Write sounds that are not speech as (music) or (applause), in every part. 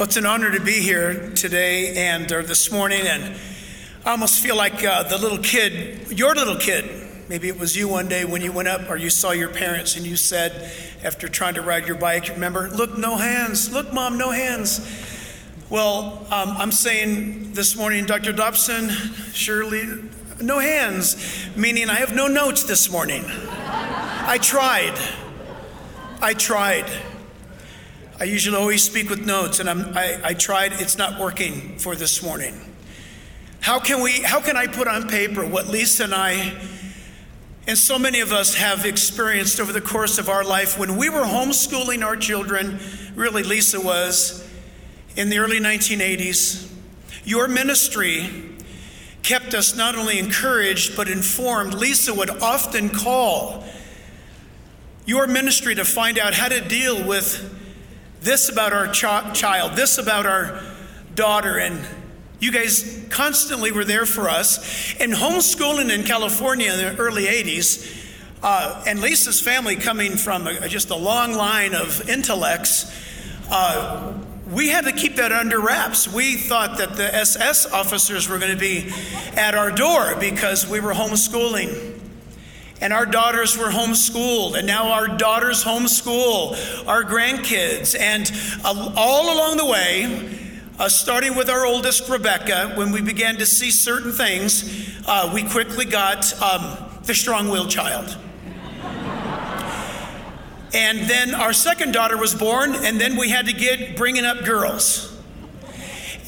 Well, it's an honor to be here today and or this morning, and I almost feel like uh, the little kid, your little kid. Maybe it was you one day when you went up or you saw your parents and you said, after trying to ride your bike, remember, look, no hands. Look, mom, no hands. Well, um, I'm saying this morning, Dr. Dobson, Shirley, no hands, meaning I have no notes this morning. I tried. I tried. I usually always speak with notes, and I'm, I, I tried. It's not working for this morning. How can we? How can I put on paper what Lisa and I, and so many of us have experienced over the course of our life when we were homeschooling our children? Really, Lisa was in the early 1980s. Your ministry kept us not only encouraged but informed. Lisa would often call your ministry to find out how to deal with this about our ch- child, this about our daughter, and you guys constantly were there for us. And homeschooling in California in the early 80s, uh, and Lisa's family coming from a, just a long line of intellects, uh, we had to keep that under wraps. We thought that the SS officers were going to be at our door because we were homeschooling and our daughters were homeschooled, and now our daughters homeschool our grandkids. And uh, all along the way, uh, starting with our oldest, Rebecca, when we began to see certain things, uh, we quickly got um, the strong willed child. and then our second daughter was born, and then we had to get bringing up girls.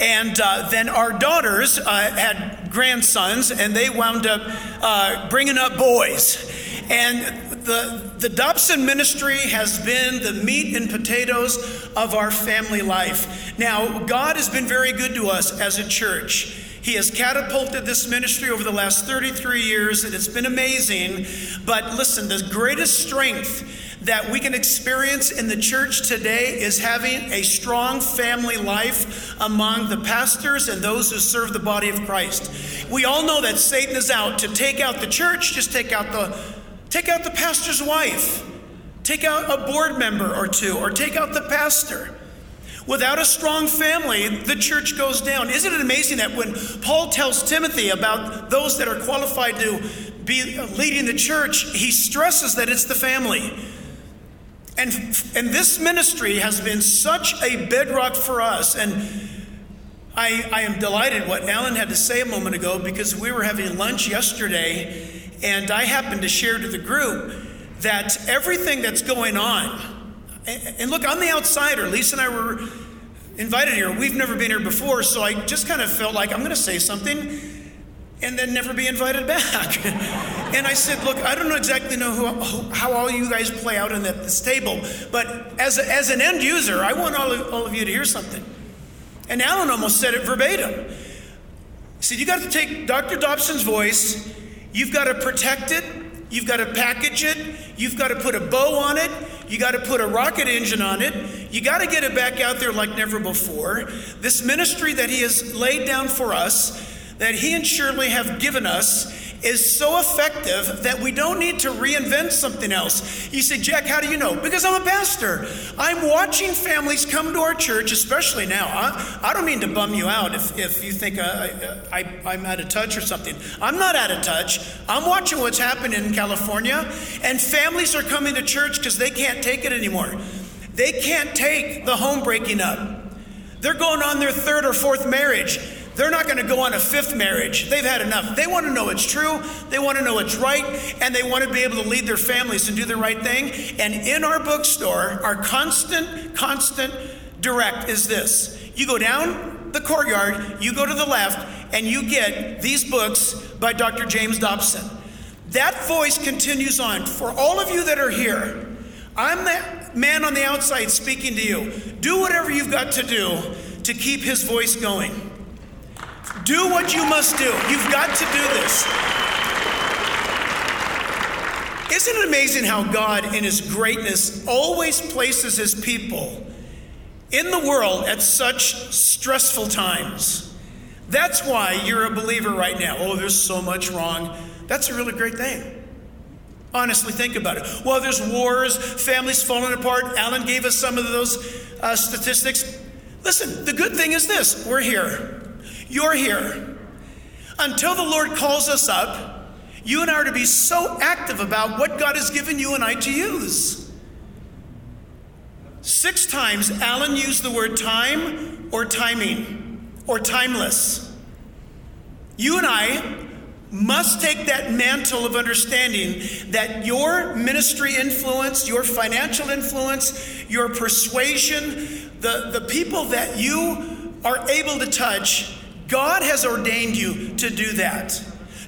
And uh, then our daughters uh, had grandsons, and they wound up uh, bringing up boys. And the, the Dobson ministry has been the meat and potatoes of our family life. Now, God has been very good to us as a church. He has catapulted this ministry over the last 33 years, and it's been amazing. But listen, the greatest strength that we can experience in the church today is having a strong family life among the pastors and those who serve the body of Christ. We all know that Satan is out to take out the church, just take out the take out the pastor's wife. Take out a board member or two or take out the pastor. Without a strong family, the church goes down. Isn't it amazing that when Paul tells Timothy about those that are qualified to be leading the church, he stresses that it's the family. And, and this ministry has been such a bedrock for us. And I, I am delighted what Alan had to say a moment ago because we were having lunch yesterday and I happened to share to the group that everything that's going on, and, and look, I'm the outsider. Lisa and I were invited here. We've never been here before, so I just kind of felt like I'm going to say something and then never be invited back. (laughs) and I said, Look, I don't exactly know who, how all you guys play out in this table, but as, a, as an end user, I want all of, all of you to hear something. And Alan almost said it verbatim. He said, You got to take Dr. Dobson's voice, you've got to protect it, you've got to package it, you've got to put a bow on it, you got to put a rocket engine on it, you got to get it back out there like never before. This ministry that he has laid down for us that he and Shirley have given us is so effective that we don't need to reinvent something else. You say, Jack, how do you know? Because I'm a pastor. I'm watching families come to our church, especially now. I, I don't mean to bum you out if, if you think uh, I, I, I'm out of touch or something. I'm not out of touch. I'm watching what's happening in California, and families are coming to church because they can't take it anymore. They can't take the home breaking up. They're going on their third or fourth marriage. They're not going to go on a fifth marriage. They've had enough. They want to know it's true, they want to know it's right, and they want to be able to lead their families and do the right thing. And in our bookstore, our constant, constant direct is this you go down the courtyard, you go to the left, and you get these books by Dr. James Dobson. That voice continues on. For all of you that are here, I'm that man on the outside speaking to you. Do whatever you've got to do to keep his voice going. Do what you must do. You've got to do this. Isn't it amazing how God, in His greatness, always places His people in the world at such stressful times? That's why you're a believer right now. Oh, there's so much wrong. That's a really great thing. Honestly, think about it. Well, there's wars, families falling apart. Alan gave us some of those uh, statistics. Listen, the good thing is this we're here. You're here. Until the Lord calls us up, you and I are to be so active about what God has given you and I to use. Six times Alan used the word time or timing or timeless. You and I must take that mantle of understanding that your ministry influence, your financial influence, your persuasion, the, the people that you are able to touch, God has ordained you to do that.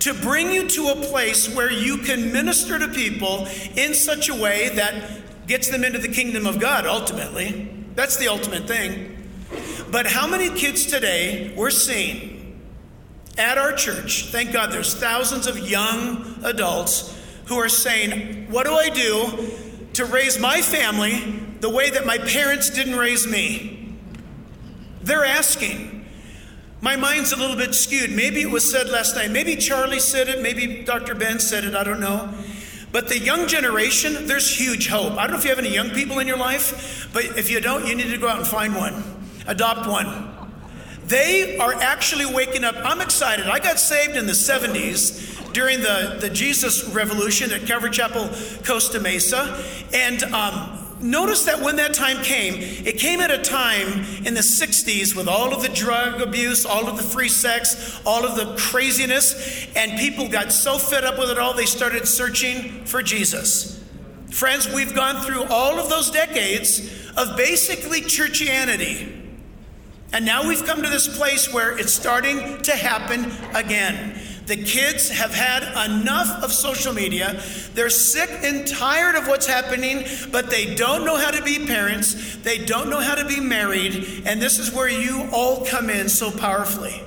To bring you to a place where you can minister to people in such a way that gets them into the kingdom of God ultimately. That's the ultimate thing. But how many kids today we're seeing at our church, thank God there's thousands of young adults who are saying, What do I do to raise my family the way that my parents didn't raise me? They're asking. My mind's a little bit skewed. Maybe it was said last night. Maybe Charlie said it. Maybe Dr. Ben said it. I don't know. But the young generation, there's huge hope. I don't know if you have any young people in your life, but if you don't, you need to go out and find one, adopt one. They are actually waking up. I'm excited. I got saved in the 70s during the, the Jesus Revolution at Calvary Chapel, Costa Mesa. And um, notice that when that time came, it came at a time in the 60s with all of the drug abuse, all of the free sex, all of the craziness, and people got so fed up with it all, they started searching for Jesus. Friends, we've gone through all of those decades of basically churchianity. And now we've come to this place where it's starting to happen again. The kids have had enough of social media. They're sick and tired of what's happening, but they don't know how to be parents. They don't know how to be married. And this is where you all come in so powerfully.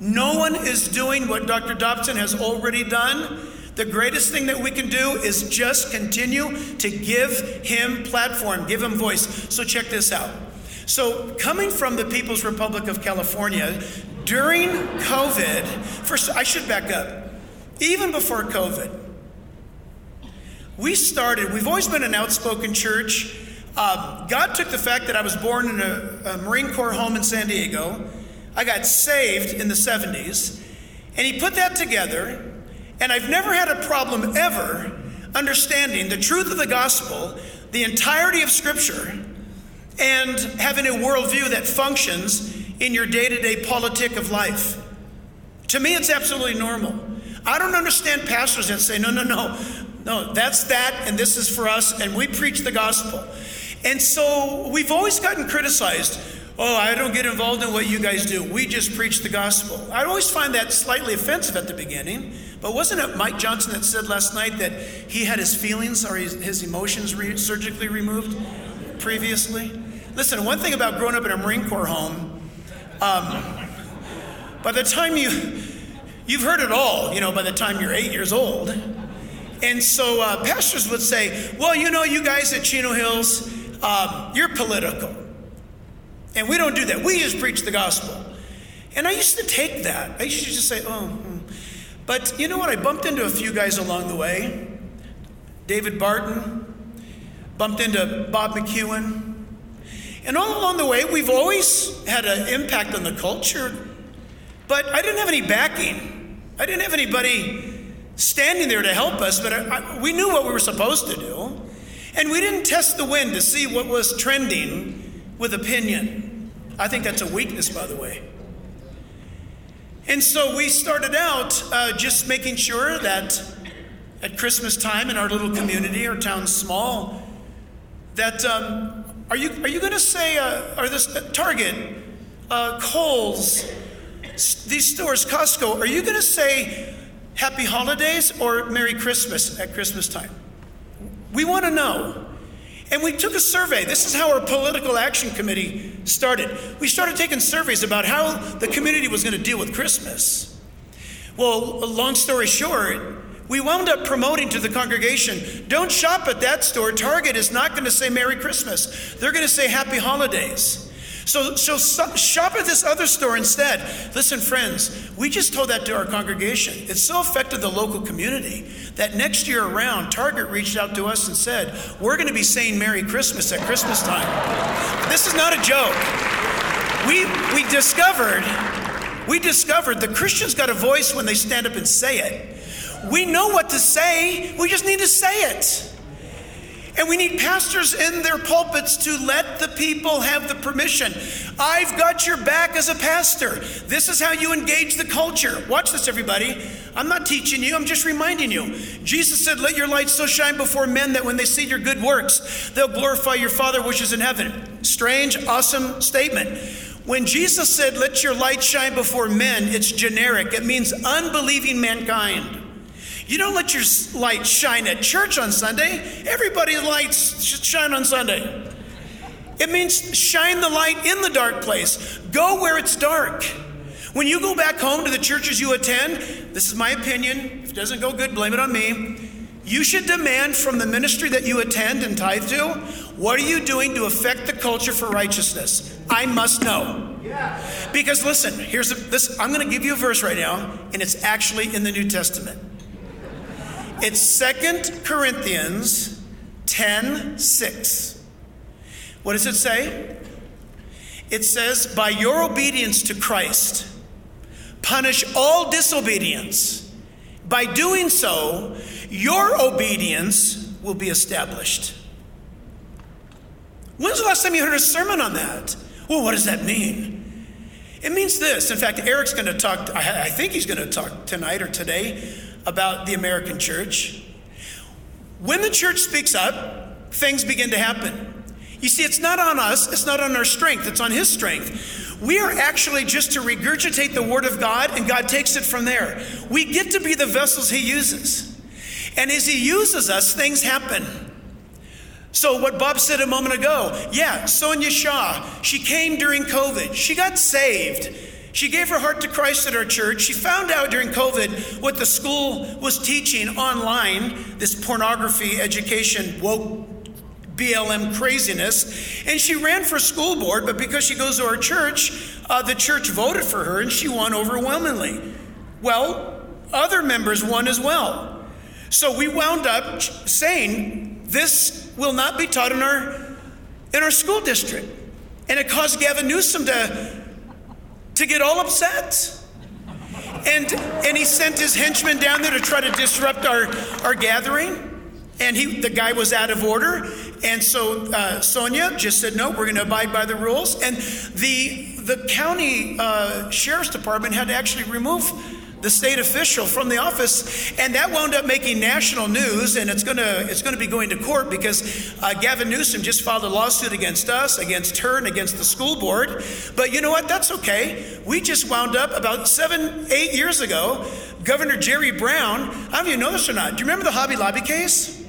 No one is doing what Dr. Dobson has already done. The greatest thing that we can do is just continue to give him platform, give him voice. So check this out. So, coming from the People's Republic of California, during COVID, first, I should back up. Even before COVID, we started, we've always been an outspoken church. Uh, God took the fact that I was born in a, a Marine Corps home in San Diego. I got saved in the 70s, and He put that together. And I've never had a problem ever understanding the truth of the gospel, the entirety of Scripture, and having a worldview that functions in your day to day politic of life. To me, it's absolutely normal. I don't understand pastors that say, no, no, no, no, that's that, and this is for us, and we preach the gospel. And so we've always gotten criticized. Oh, I don't get involved in what you guys do. We just preach the gospel. I always find that slightly offensive at the beginning. But wasn't it Mike Johnson that said last night that he had his feelings or his, emotions re- surgically removed previously? Listen, one thing about growing up in a Marine Corps home, um, by the time you, you've heard it all, you know, by the time you're eight years old. And so uh, pastors would say, well, you know, you guys at Chino Hills, um, you're political. And we don't do that. We just preach the gospel. And I used to take that. I used to just say, oh. Hmm. But you know what? I bumped into a few guys along the way. David Barton, bumped into Bob McEwen, and all along the way, we've always had an impact on the culture, but I didn't have any backing. I didn't have anybody standing there to help us, but I, I, we knew what we were supposed to do. And we didn't test the wind to see what was trending with opinion. I think that's a weakness, by the way. And so we started out uh, just making sure that at Christmas time in our little community, our town's small, that um, are you, are you going to say, uh, are this uh, Target, uh, Kohl's, these stores, Costco, are you going to say happy holidays or Merry Christmas at Christmas time? We want to know. And we took a survey. This is how our political action committee started. We started taking surveys about how the community was going to deal with Christmas. Well, long story short, we wound up promoting to the congregation don't shop at that store. Target is not going to say Merry Christmas, they're going to say Happy Holidays. So, so shop at this other store instead. Listen, friends, we just told that to our congregation. It so affected the local community that next year around, Target reached out to us and said, We're going to be saying Merry Christmas at Christmas time. This is not a joke. we, we discovered, we discovered the Christians got a voice when they stand up and say it. We know what to say, we just need to say it. And we need pastors in their pulpits to let the people have the permission. I've got your back as a pastor. This is how you engage the culture. Watch this, everybody. I'm not teaching you, I'm just reminding you. Jesus said, Let your light so shine before men that when they see your good works, they'll glorify your Father which is in heaven. Strange, awesome statement. When Jesus said, Let your light shine before men, it's generic. It means unbelieving mankind. You don't let your light shine at church on Sunday. Everybody's lights should shine on Sunday. It means shine the light in the dark place. Go where it's dark. When you go back home to the churches you attend, this is my opinion. If it doesn't go good, blame it on me. You should demand from the ministry that you attend and tithe to, what are you doing to affect the culture for righteousness? I must know. Because listen, here's a, this. I'm going to give you a verse right now, and it's actually in the New Testament. It's Second Corinthians 10 6. What does it say? It says, By your obedience to Christ, punish all disobedience. By doing so, your obedience will be established. When's the last time you heard a sermon on that? Well, what does that mean? It means this. In fact, Eric's going to talk, I think he's going to talk tonight or today about the American church. When the church speaks up, things begin to happen. You see, it's not on us, it's not on our strength, it's on His strength. We are actually just to regurgitate the Word of God, and God takes it from there. We get to be the vessels He uses. And as He uses us, things happen. So, what Bob said a moment ago, yeah, Sonja Shaw, she came during COVID. She got saved. She gave her heart to Christ at our church. She found out during COVID what the school was teaching online this pornography education, woke BLM craziness. And she ran for school board, but because she goes to our church, uh, the church voted for her and she won overwhelmingly. Well, other members won as well. So we wound up saying this will not be taught in our in our school district. And it caused Gavin Newsom to to get all upset. And, and he sent his henchmen down there to try to disrupt our, our gathering. And he, the guy was out of order. And so uh, Sonja just said, no, we're going to abide by the rules. And the, the county uh, sheriff's department had to actually remove the state official from the office, and that wound up making national news. And it's gonna it's gonna be going to court because uh, Gavin Newsom just filed a lawsuit against us, against her, and against the school board. But you know what? That's okay. We just wound up about seven, eight years ago. Governor Jerry Brown. I don't you know this or not. Do you remember the Hobby Lobby case?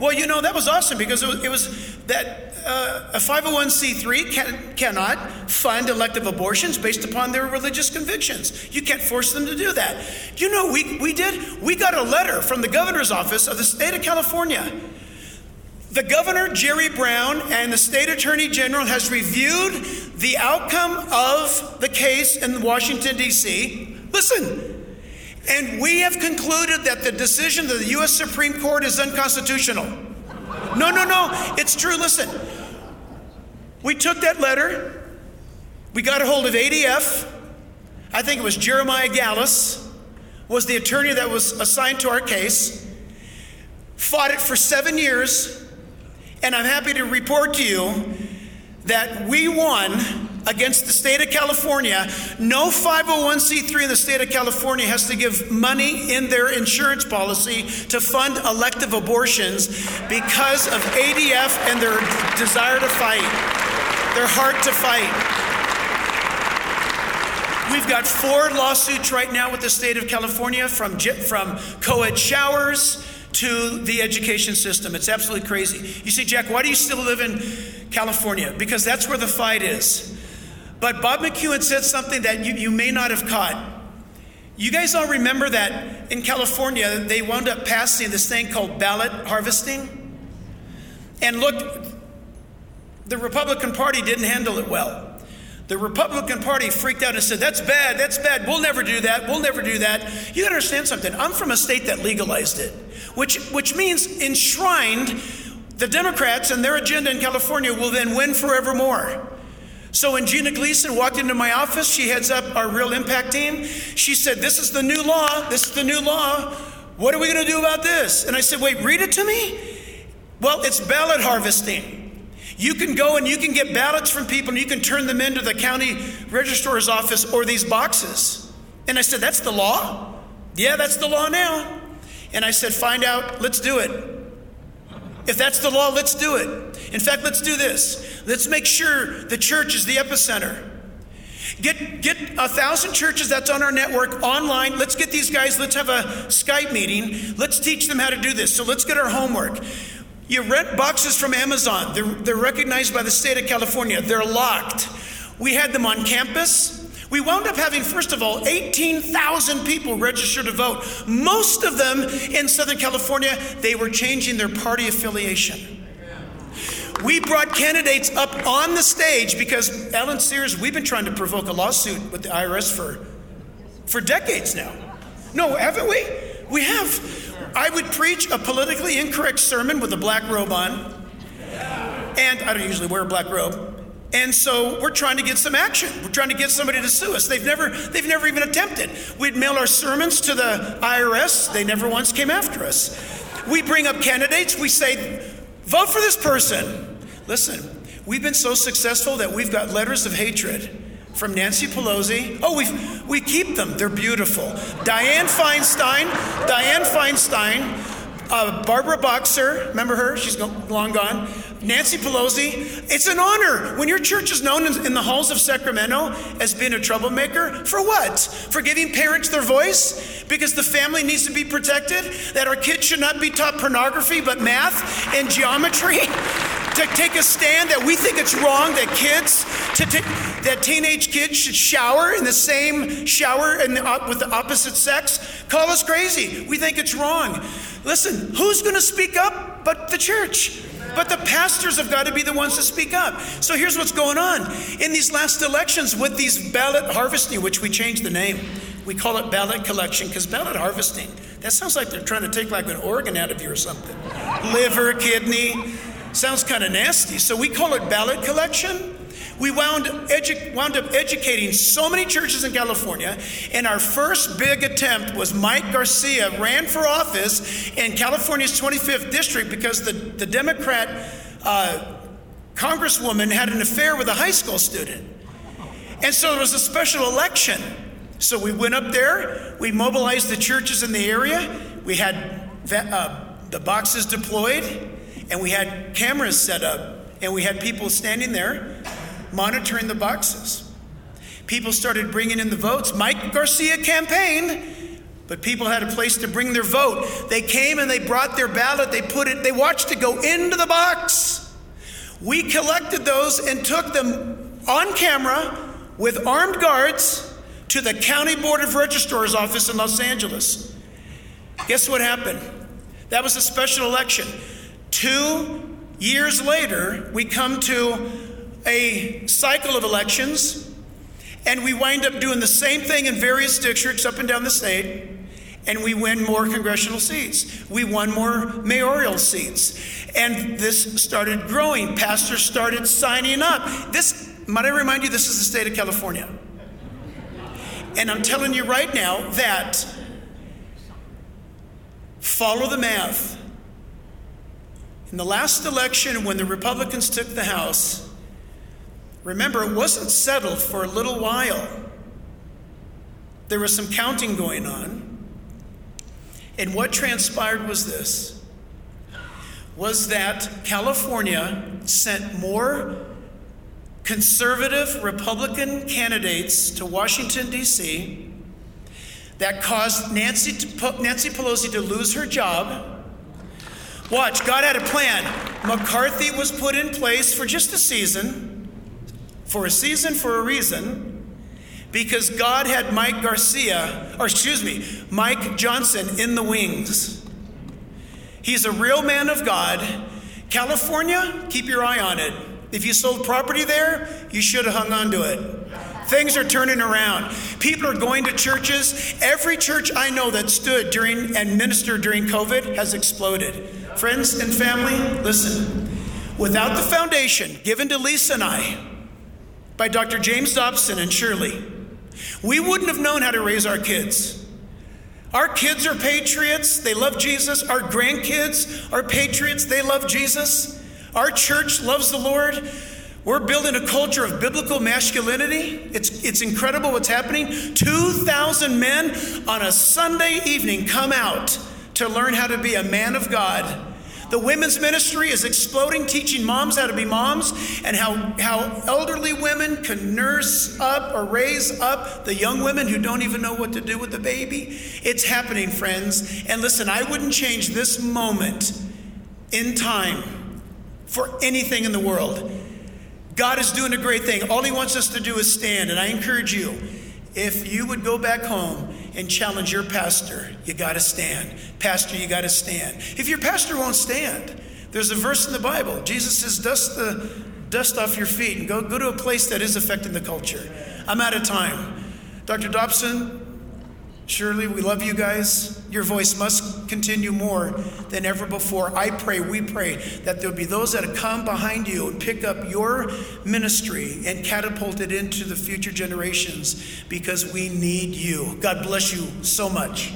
Well, you know, that was awesome because it was, it was that uh, a 501c3 can, cannot fund elective abortions based upon their religious convictions. You can't force them to do that. You know we, we did? We got a letter from the governor's office of the state of California. The governor, Jerry Brown, and the state attorney general has reviewed the outcome of the case in Washington, D.C. Listen, and we have concluded that the decision of the U.S. Supreme Court is unconstitutional. No, no, no. It's true. Listen. We took that letter. We got a hold of ADF. I think it was Jeremiah Galus was the attorney that was assigned to our case. Fought it for seven years. And I'm happy to report to you that we won against the state of California. No 501c3 in the state of California has to give money in their insurance policy to fund elective abortions because of ADF and their desire to fight, their heart to fight. We've got four lawsuits right now with the state of California from, from co ed showers to the education system. It's absolutely crazy. You see, Jack, why do you still live in California? Because that's where the fight is. But Bob McEwen said something that you, you may not have caught. You guys all remember that in California, they wound up passing this thing called ballot harvesting? And look, the Republican Party didn't handle it well. The Republican Party freaked out and said, That's bad, that's bad, we'll never do that, we'll never do that. You understand something. I'm from a state that legalized it, which, which means enshrined the Democrats and their agenda in California will then win forevermore. So when Gina Gleason walked into my office, she heads up our Real Impact team. She said, This is the new law. This is the new law. What are we going to do about this? And I said, Wait, read it to me? Well, it's ballot harvesting. You can go and you can get ballots from people and you can turn them into the county registrar's office or these boxes. And I said, That's the law? Yeah, that's the law now. And I said, Find out, let's do it. If that's the law, let's do it. In fact, let's do this. Let's make sure the church is the epicenter. Get, get a thousand churches that's on our network online. Let's get these guys, let's have a Skype meeting. Let's teach them how to do this. So let's get our homework. You rent boxes from Amazon, they're, they're recognized by the state of California, they're locked. We had them on campus. We wound up having, first of all, 18,000 people register to vote. Most of them in Southern California, they were changing their party affiliation. We brought candidates up on the stage because Alan Sears, we've been trying to provoke a lawsuit with the IRS for, for decades now. No, haven't we? We have. I would preach a politically incorrect sermon with a black robe on. And I don't usually wear a black robe. And so we're trying to get some action. We're trying to get somebody to sue us. They've never, they've never even attempted. We'd mail our sermons to the IRS. They never once came after us. We bring up candidates. We say, vote for this person. Listen, we've been so successful that we've got letters of hatred from Nancy Pelosi. Oh, we we keep them. They're beautiful. Dianne Feinstein, Dianne Feinstein, uh, Barbara Boxer, remember her? She's long gone. Nancy Pelosi. It's an honor when your church is known in, in the halls of Sacramento as being a troublemaker. For what? For giving parents their voice? Because the family needs to be protected? That our kids should not be taught pornography but math and geometry? (laughs) to take a stand that we think it's wrong that kids, to t- that teenage kids should shower in the same shower the, with the opposite sex? Call us crazy. We think it's wrong. Listen, who's going to speak up but the church? But the pastors have got to be the ones to speak up. So here's what's going on. In these last elections, with these ballot harvesting, which we changed the name, we call it ballot collection because ballot harvesting, that sounds like they're trying to take like an organ out of you or something. Liver, kidney, sounds kind of nasty. So we call it ballot collection. We wound, edu- wound up educating so many churches in California, and our first big attempt was Mike Garcia ran for office in California's 25th district because the, the Democrat uh, congresswoman had an affair with a high school student. And so there was a special election. So we went up there, we mobilized the churches in the area, we had uh, the boxes deployed, and we had cameras set up, and we had people standing there monitoring the boxes. People started bringing in the votes. Mike Garcia campaigned, but people had a place to bring their vote. They came and they brought their ballot, they put it, they watched it go into the box. We collected those and took them on camera with armed guards to the County Board of Registrars office in Los Angeles. Guess what happened? That was a special election. Two years later, we come to a cycle of elections, and we wind up doing the same thing in various districts up and down the state, and we win more congressional seats. We won more mayoral seats. And this started growing. Pastors started signing up. This, might I remind you, this is the state of California. And I'm telling you right now that follow the math. In the last election, when the Republicans took the House, Remember, it wasn't settled for a little while. There was some counting going on. And what transpired was this was that California sent more conservative Republican candidates to Washington, D.C., that caused Nancy, Nancy Pelosi to lose her job. Watch, God had a plan. McCarthy was put in place for just a season for a season, for a reason, because God had Mike Garcia, or excuse me, Mike Johnson in the wings. He's a real man of God. California, keep your eye on it. If you sold property there, you should have hung on to it. Things are turning around. People are going to churches. Every church I know that stood during and ministered during COVID has exploded. Friends and family, listen. Without the foundation given to Lisa and I, by Dr. James Dobson and Shirley, we wouldn't have known how to raise our kids. Our kids are patriots, they love Jesus. Our grandkids are patriots, they love Jesus. Our church loves the Lord. We're building a culture of biblical masculinity. It's, it's incredible what's happening. 2,000 men on a Sunday evening come out to learn how to be a man of God. The women's ministry is exploding, teaching moms how to be moms and how, how elderly women can nurse up or raise up the young women who don't even know what to do with the baby. It's happening, friends. And listen, I wouldn't change this moment in time for anything in the world. God is doing a great thing. All He wants us to do is stand. And I encourage you, if you would go back home and challenge your pastor, you got to stand. Pastor, you got to stand. If your pastor won't stand, there's a verse in the Bible. Jesus says, dust the dust off your feet and go, go to a place that is affecting the culture. I'm out of time. Dr. Dobson, Shirley, we love you guys. Your voice must continue more than ever before. I pray, we pray that there'll be those that come behind you and pick up your ministry and catapult it into the future generations because we need you. God bless you so much.